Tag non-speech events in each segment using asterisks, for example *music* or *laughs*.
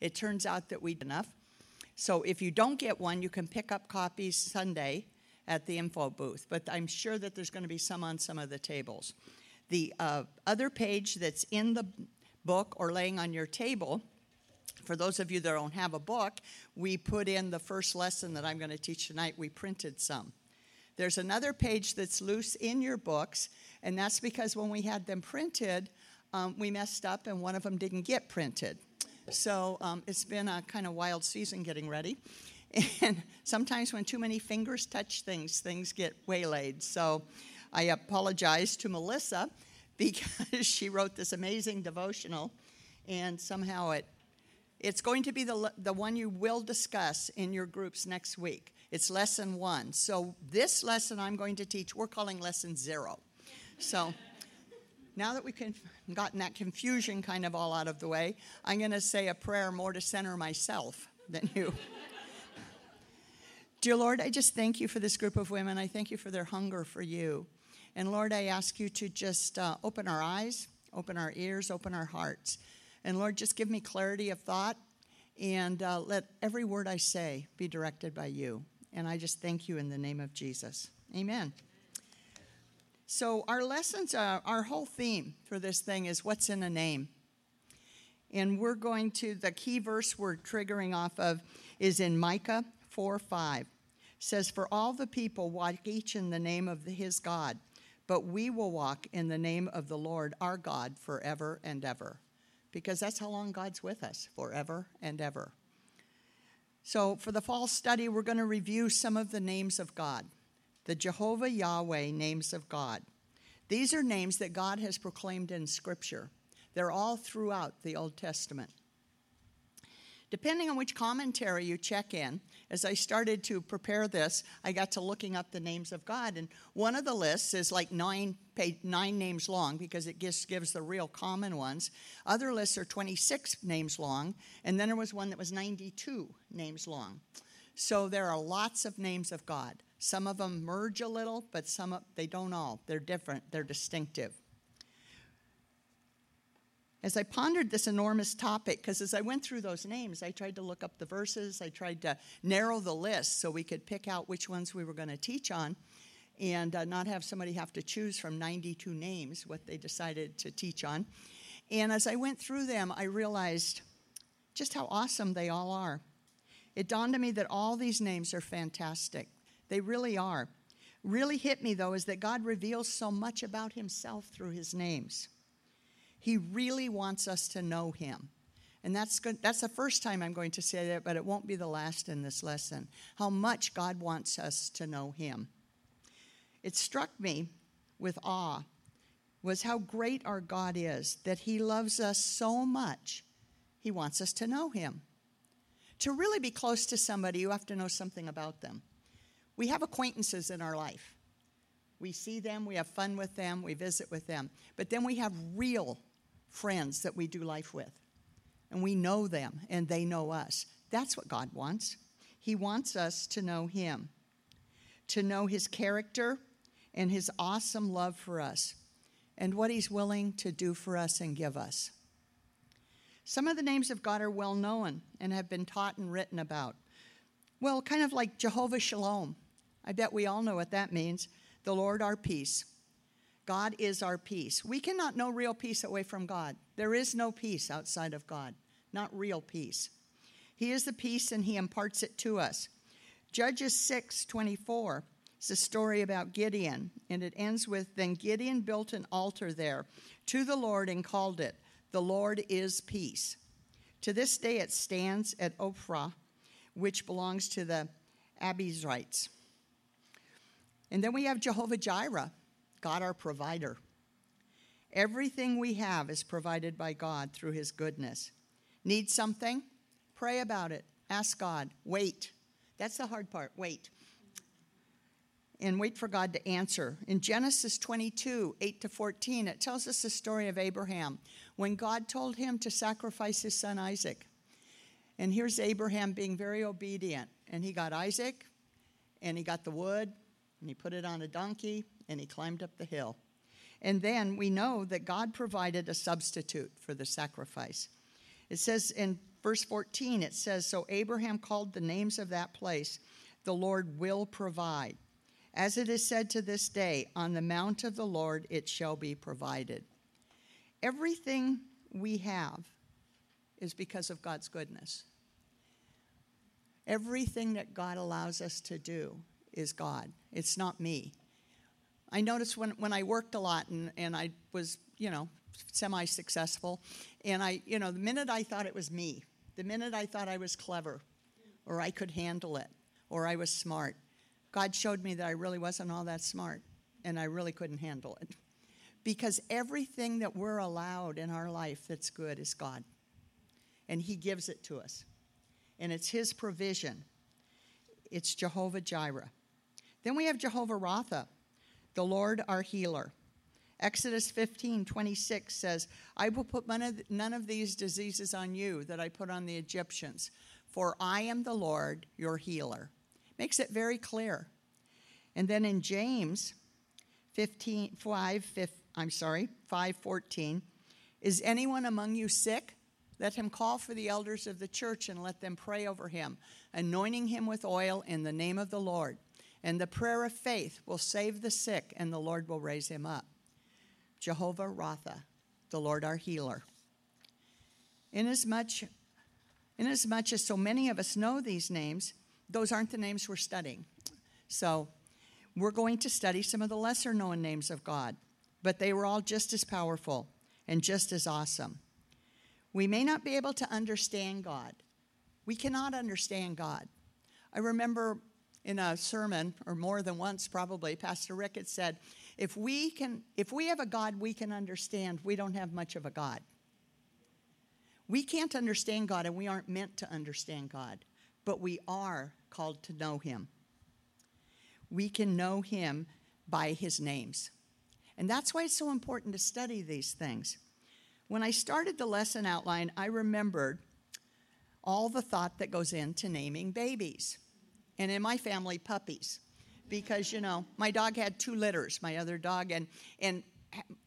It turns out that we enough. So if you don't get one, you can pick up copies Sunday at the info booth, but I'm sure that there's going to be some on some of the tables. The uh, other page that's in the book or laying on your table, for those of you that don't have a book, we put in the first lesson that I'm going to teach tonight. We printed some. There's another page that's loose in your books, and that's because when we had them printed, um, we messed up and one of them didn't get printed. So um, it's been a kind of wild season getting ready. *laughs* And sometimes when too many fingers touch things, things get waylaid. So I apologize to Melissa *laughs* because she wrote this amazing devotional, and somehow it it's going to be the, the one you will discuss in your groups next week. It's lesson one. So, this lesson I'm going to teach, we're calling lesson zero. So, now that we've gotten that confusion kind of all out of the way, I'm going to say a prayer more to center myself than you. *laughs* Dear Lord, I just thank you for this group of women. I thank you for their hunger for you. And Lord, I ask you to just uh, open our eyes, open our ears, open our hearts. And Lord, just give me clarity of thought and uh, let every word I say be directed by you. And I just thank you in the name of Jesus. Amen. So, our lessons, uh, our whole theme for this thing is what's in a name. And we're going to, the key verse we're triggering off of is in Micah 4 5. It says, For all the people walk each in the name of his God, but we will walk in the name of the Lord our God forever and ever. Because that's how long God's with us, forever and ever. So, for the fall study, we're going to review some of the names of God, the Jehovah Yahweh names of God. These are names that God has proclaimed in Scripture, they're all throughout the Old Testament. Depending on which commentary you check in, as I started to prepare this, I got to looking up the names of God, and one of the lists is like nine nine names long because it gives gives the real common ones. Other lists are 26 names long, and then there was one that was 92 names long. So there are lots of names of God. Some of them merge a little, but some of, they don't all. They're different. They're distinctive as I pondered this enormous topic, because as I went through those names, I tried to look up the verses, I tried to narrow the list so we could pick out which ones we were going to teach on and uh, not have somebody have to choose from 92 names what they decided to teach on. And as I went through them, I realized just how awesome they all are. It dawned on me that all these names are fantastic. They really are. Really hit me, though, is that God reveals so much about himself through his names. He really wants us to know Him. And that's, good, that's the first time I'm going to say that, but it won't be the last in this lesson. How much God wants us to know Him. It struck me with awe was how great our God is, that He loves us so much, He wants us to know Him. To really be close to somebody, you have to know something about them. We have acquaintances in our life. We see them, we have fun with them, we visit with them. But then we have real friends that we do life with. And we know them and they know us. That's what God wants. He wants us to know Him, to know His character and His awesome love for us, and what He's willing to do for us and give us. Some of the names of God are well known and have been taught and written about. Well, kind of like Jehovah Shalom. I bet we all know what that means the Lord our peace. God is our peace. We cannot know real peace away from God. There is no peace outside of God, not real peace. He is the peace and he imparts it to us. Judges 6 24 is a story about Gideon, and it ends with Then Gideon built an altar there to the Lord and called it, The Lord is Peace. To this day it stands at Ophrah, which belongs to the Abiezrites. And then we have Jehovah Jireh, God our provider. Everything we have is provided by God through his goodness. Need something? Pray about it. Ask God. Wait. That's the hard part. Wait. And wait for God to answer. In Genesis 22, 8 to 14, it tells us the story of Abraham when God told him to sacrifice his son Isaac. And here's Abraham being very obedient. And he got Isaac, and he got the wood, and he put it on a donkey, and he climbed up the hill. And then we know that God provided a substitute for the sacrifice. It says in verse 14, it says So Abraham called the names of that place, The Lord will provide. As it is said to this day, On the mount of the Lord it shall be provided. Everything we have is because of God's goodness. Everything that God allows us to do is God, it's not me. I noticed when, when I worked a lot and, and I was, you know, semi successful, and I, you know, the minute I thought it was me, the minute I thought I was clever or I could handle it or I was smart, God showed me that I really wasn't all that smart and I really couldn't handle it. Because everything that we're allowed in our life that's good is God. And He gives it to us. And it's His provision. It's Jehovah Jireh. Then we have Jehovah Rapha, the Lord our healer. Exodus 15, 26 says, I will put none of, these diseases on you that I put on the Egyptians, for I am the Lord your healer. Makes it very clear. And then in James 15, 5, 5 I'm sorry, 514, is anyone among you sick? Let him call for the elders of the church and let them pray over him, anointing him with oil in the name of the Lord. And the prayer of faith will save the sick, and the Lord will raise him up. Jehovah Rapha, the Lord our healer. Inasmuch, inasmuch as so many of us know these names, those aren't the names we're studying. So we're going to study some of the lesser known names of God, but they were all just as powerful and just as awesome. We may not be able to understand God. We cannot understand God. I remember in a sermon, or more than once probably, Pastor Rick had said, if we can if we have a God we can understand, we don't have much of a God. We can't understand God and we aren't meant to understand God, but we are called to know him. We can know him by his names. And that's why it's so important to study these things. When I started the lesson outline, I remembered all the thought that goes into naming babies and in my family, puppies. Because, you know, my dog had two litters, my other dog, and, and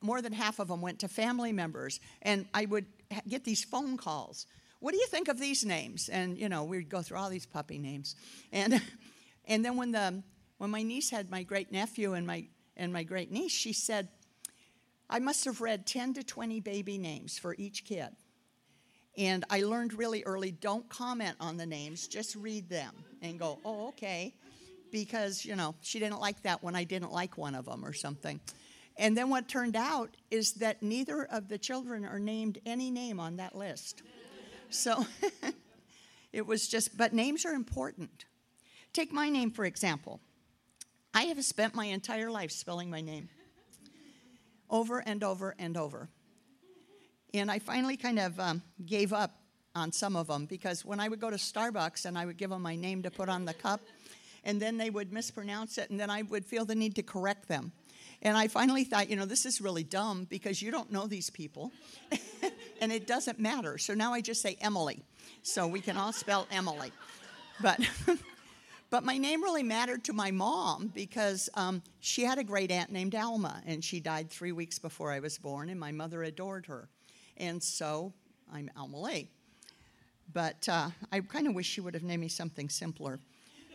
more than half of them went to family members. And I would get these phone calls. What do you think of these names? And, you know, we'd go through all these puppy names. And, *laughs* and then when, the, when my niece had my great nephew and my, and my great niece, she said, I must have read 10 to 20 baby names for each kid. And I learned really early don't comment on the names, just read them and go, oh, okay. Because, you know, she didn't like that when I didn't like one of them or something. And then what turned out is that neither of the children are named any name on that list. So *laughs* it was just, but names are important. Take my name, for example. I have spent my entire life spelling my name over and over and over. And I finally kind of um, gave up on some of them because when I would go to Starbucks and I would give them my name to put on the cup, and then they would mispronounce it, and then I would feel the need to correct them. And I finally thought, you know, this is really dumb because you don't know these people, *laughs* and it doesn't matter. So now I just say Emily, so we can all spell Emily. But *laughs* But my name really mattered to my mom because um, she had a great aunt named Alma, and she died three weeks before I was born, and my mother adored her. And so I'm Alma. But uh, I kind of wish you would have named me something simpler.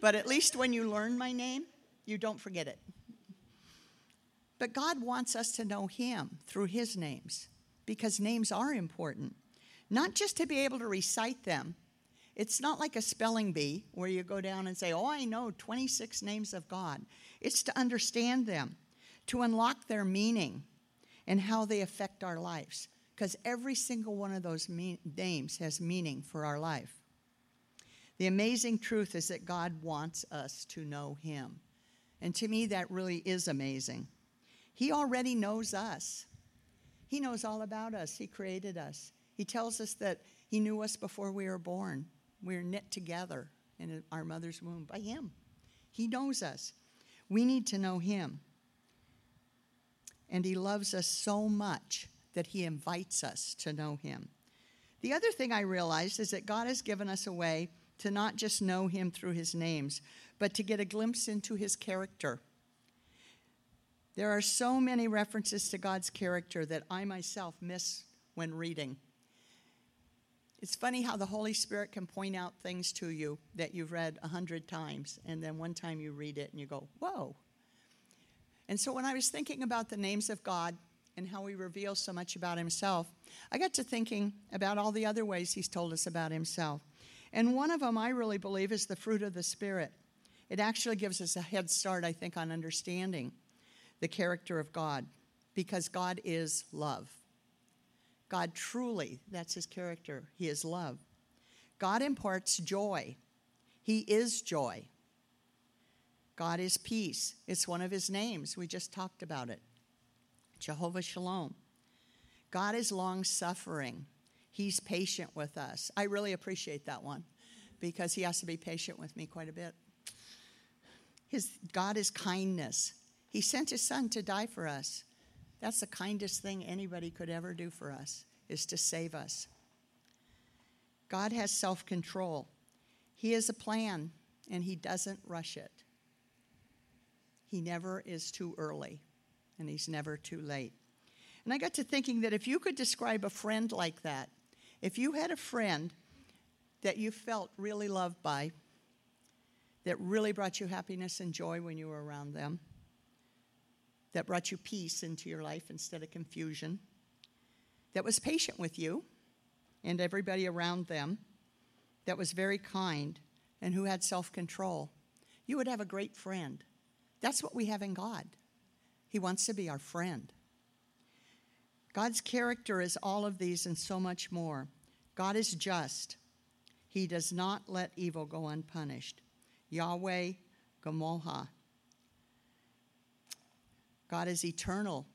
But at least when you learn my name, you don't forget it. But God wants us to know Him through His names because names are important, not just to be able to recite them it's not like a spelling bee where you go down and say, Oh, I know 26 names of God. It's to understand them, to unlock their meaning and how they affect our lives. Because every single one of those names has meaning for our life. The amazing truth is that God wants us to know Him. And to me, that really is amazing. He already knows us, He knows all about us. He created us. He tells us that He knew us before we were born. We're knit together in our mother's womb by Him. He knows us. We need to know Him. And He loves us so much that He invites us to know Him. The other thing I realized is that God has given us a way to not just know Him through His names, but to get a glimpse into His character. There are so many references to God's character that I myself miss when reading. It's funny how the Holy Spirit can point out things to you that you've read a hundred times, and then one time you read it and you go, whoa. And so when I was thinking about the names of God and how he reveals so much about himself, I got to thinking about all the other ways he's told us about himself. And one of them I really believe is the fruit of the Spirit. It actually gives us a head start, I think, on understanding the character of God because God is love. God truly, that's his character, he is love. God imparts joy, he is joy. God is peace. It's one of his names. We just talked about it. Jehovah Shalom. God is long suffering. He's patient with us. I really appreciate that one because he has to be patient with me quite a bit. His God is kindness. He sent his son to die for us. That's the kindest thing anybody could ever do for us is to save us. God has self-control. He has a plan and he doesn't rush it. He never is too early and he's never too late. And I got to thinking that if you could describe a friend like that, if you had a friend that you felt really loved by, that really brought you happiness and joy when you were around them, that brought you peace into your life instead of confusion, that was patient with you and everybody around them, that was very kind, and who had self control, you would have a great friend. That's what we have in God. He wants to be our friend. God's character is all of these and so much more. God is just. He does not let evil go unpunished. Yahweh Gamoha. God is eternal.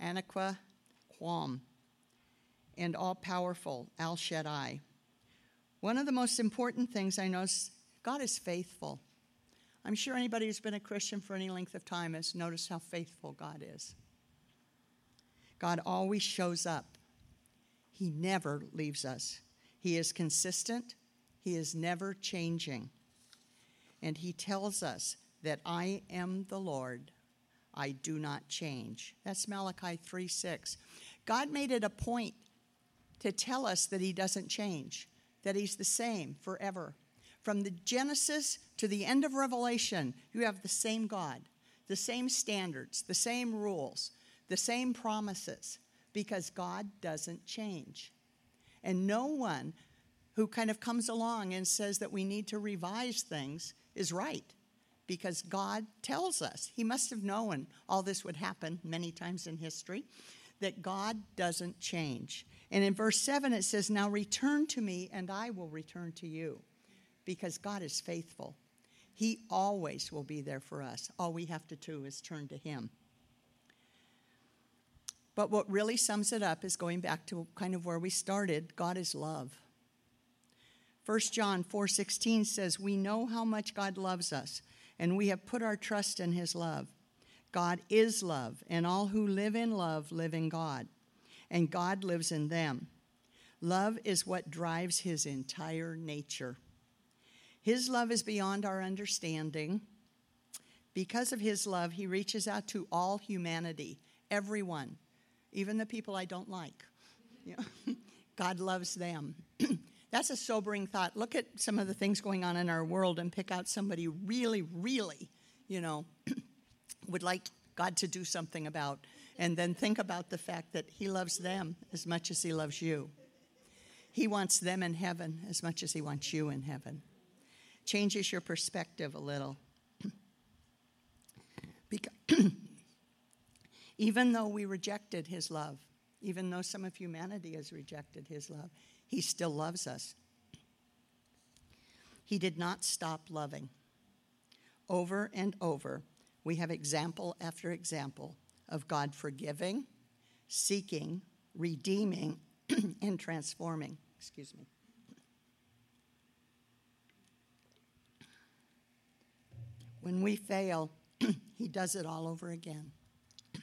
Anaqa Quam. And all powerful, El Shaddai. One of the most important things I know is God is faithful. I'm sure anybody who's been a Christian for any length of time has noticed how faithful God is. God always shows up, He never leaves us. He is consistent, He is never changing. And He tells us that I am the Lord, I do not change. That's Malachi 3 6. God made it a point to tell us that He doesn't change, that He's the same forever. From the Genesis to the end of Revelation, you have the same God, the same standards, the same rules, the same promises, because God doesn't change. And no one who kind of comes along and says that we need to revise things is right because God tells us. He must have known all this would happen many times in history, that God doesn't change. And in verse 7, it says, Now return to me, and I will return to you because God is faithful. He always will be there for us. All we have to do is turn to Him. But what really sums it up is going back to kind of where we started God is love. 1 John 4:16 says, "We know how much God loves us, and we have put our trust in his love. God is love, and all who live in love live in God, and God lives in them. Love is what drives his entire nature." His love is beyond our understanding. Because of his love, he reaches out to all humanity, everyone, even the people I don't like. *laughs* God loves them. *clears throat* That's a sobering thought. Look at some of the things going on in our world and pick out somebody really, really, you know, *clears throat* would like God to do something about. And then think about the fact that He loves them as much as He loves you. He wants them in heaven as much as He wants you in heaven changes your perspective a little. *clears throat* Because *clears throat* even though we rejected his love, even though some of humanity has rejected his love, he still loves us. He did not stop loving. Over and over, we have example after example of God forgiving, seeking, redeeming, *clears throat* and transforming. Excuse me. When we fail, *clears throat* He does it all over again. *clears throat*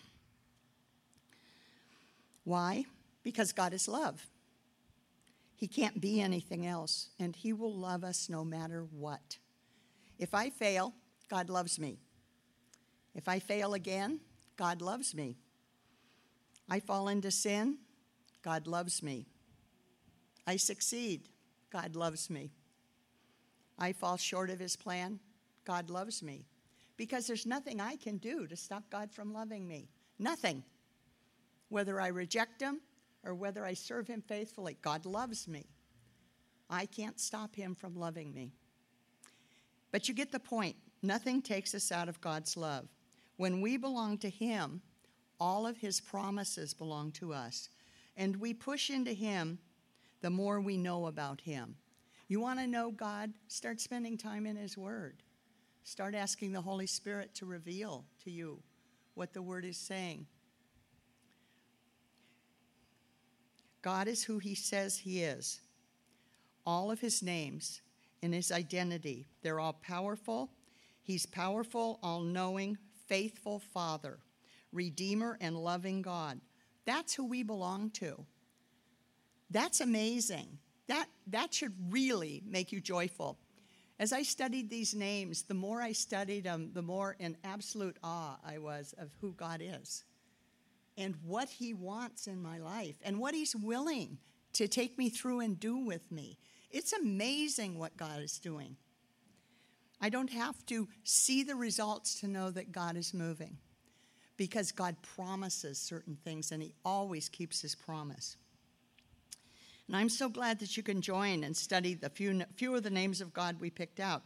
Why? Because God is love. He can't be anything else, and He will love us no matter what. If I fail, God loves me. If I fail again, God loves me. I fall into sin, God loves me. I succeed. God loves me. I fall short of his plan. God loves me. Because there's nothing I can do to stop God from loving me. Nothing. Whether I reject him or whether I serve him faithfully, God loves me. I can't stop him from loving me. But you get the point. Nothing takes us out of God's love. When we belong to him, all of his promises belong to us. And we push into him the more we know about him. You want to know God? Start spending time in his word. Start asking the Holy Spirit to reveal to you what the word is saying. God is who he says he is. All of his names and his identity, they're all powerful. He's powerful, all knowing, faithful Father, Redeemer, and loving God. That's who we belong to. That's amazing. That, that should really make you joyful. As I studied these names, the more I studied them, the more in absolute awe I was of who God is and what He wants in my life and what He's willing to take me through and do with me. It's amazing what God is doing. I don't have to see the results to know that God is moving because God promises certain things and He always keeps His promise. And I'm so glad that you can join and study the few, few of the names of God we picked out.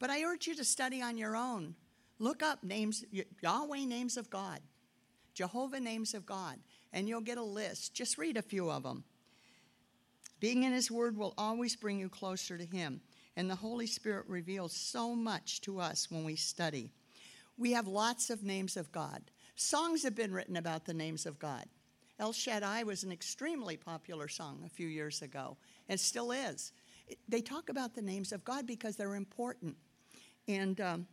But I urge you to study on your own. Look up names, Yahweh names of God. Jehovah names of God, and you'll get a list. Just read a few of them. Being in His Word will always bring you closer to Him, and the Holy Spirit reveals so much to us when we study. We have lots of names of God. Songs have been written about the names of God. El Shaddai was an extremely popular song a few years ago, and still is. They talk about the names of God because they're important. And um,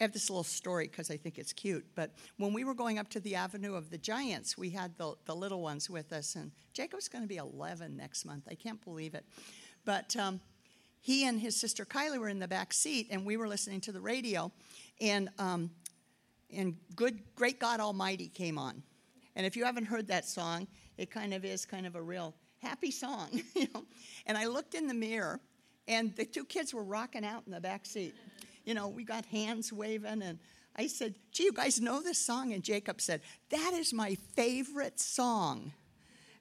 I have this little story because I think it's cute. But when we were going up to the Avenue of the Giants, we had the, the little ones with us. And Jacob's going to be 11 next month. I can't believe it. But um, he and his sister Kylie were in the back seat, and we were listening to the radio. And, um, and good, Great God Almighty came on. And if you haven't heard that song, it kind of is kind of a real happy song. *laughs* You know? And I looked in the mirror, and the two kids were rocking out in the back seat you know, we got hands waving. And I said, gee, you guys know this song? And Jacob said, that is my favorite song.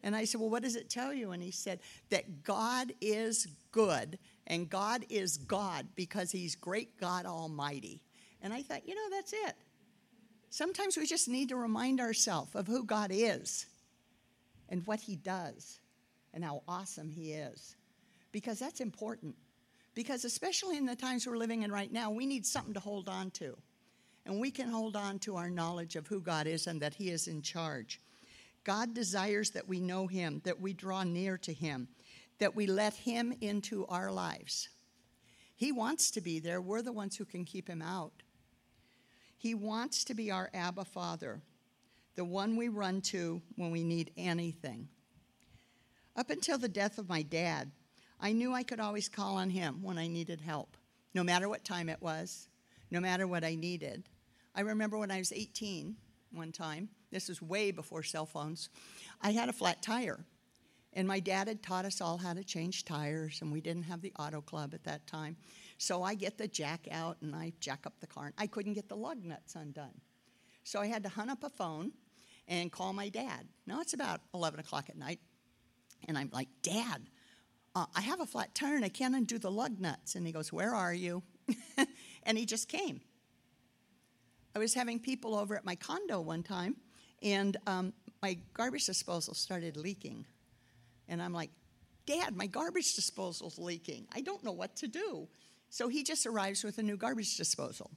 And I said, well, what does it tell you? And he said, that God is good and God is God because he's great God Almighty. And I thought, you know, that's it. Sometimes we just need to remind ourselves of who God is and what he does and how awesome he is because that's important. Because, especially in the times we're living in right now, we need something to hold on to. And we can hold on to our knowledge of who God is and that He is in charge. God desires that we know Him, that we draw near to Him, that we let Him into our lives. He wants to be there. We're the ones who can keep Him out. He wants to be our Abba Father, the one we run to when we need anything. Up until the death of my dad, I knew I could always call on him when I needed help, no matter what time it was, no matter what I needed. I remember when I was 18 one time, this was way before cell phones, I had a flat tire. And my dad had taught us all how to change tires, and we didn't have the auto club at that time. So I get the jack out and I jack up the car, and I couldn't get the lug nuts undone. So I had to hunt up a phone and call my dad. Now it's about 11 o'clock at night, and I'm like, Dad, uh, I have a flat tire and I can't undo the lug nuts. And he goes, Where are you? *laughs* and he just came. I was having people over at my condo one time, and um, my garbage disposal started leaking. And I'm like, Dad, my garbage disposal's leaking. I don't know what to do. So he just arrives with a new garbage disposal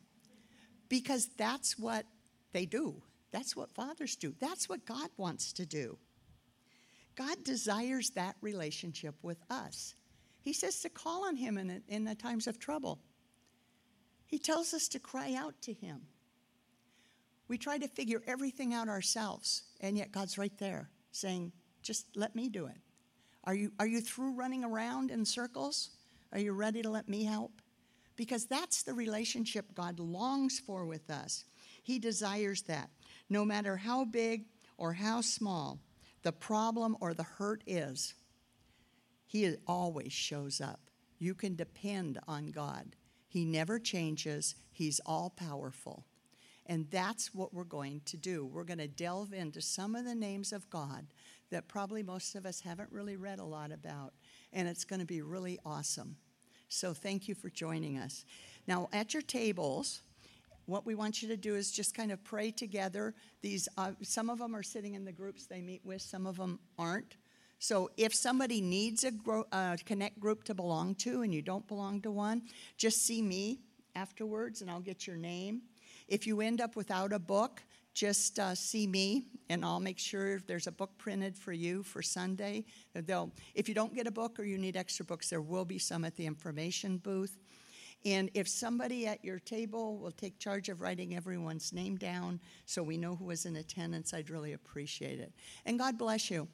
because that's what they do. That's what fathers do. That's what God wants to do. God desires that relationship with us. He says to call on Him in, in the times of trouble. He tells us to cry out to Him. We try to figure everything out ourselves, and yet God's right there saying, just let me do it. Are you, are you through running around in circles? Are you ready to let me help? Because that's the relationship God longs for with us. He desires that. No matter how big or how small, the problem or the hurt is, He always shows up. You can depend on God. He never changes, He's all powerful. And that's what we're going to do. We're going to delve into some of the names of God that probably most of us haven't really read a lot about. And it's going to be really awesome. So thank you for joining us. Now, at your tables, what we want you to do is just kind of pray together. These, uh, some of them are sitting in the groups they meet with, some of them aren't. So if somebody needs a gro- uh, connect group to belong to and you don't belong to one, just see me afterwards and I'll get your name. If you end up without a book, just uh, see me and I'll make sure there's a book printed for you for Sunday. They'll, if you don't get a book or you need extra books, there will be some at the information booth. And if somebody at your table will take charge of writing everyone's name down so we know who was in attendance, I'd really appreciate it. And God bless you.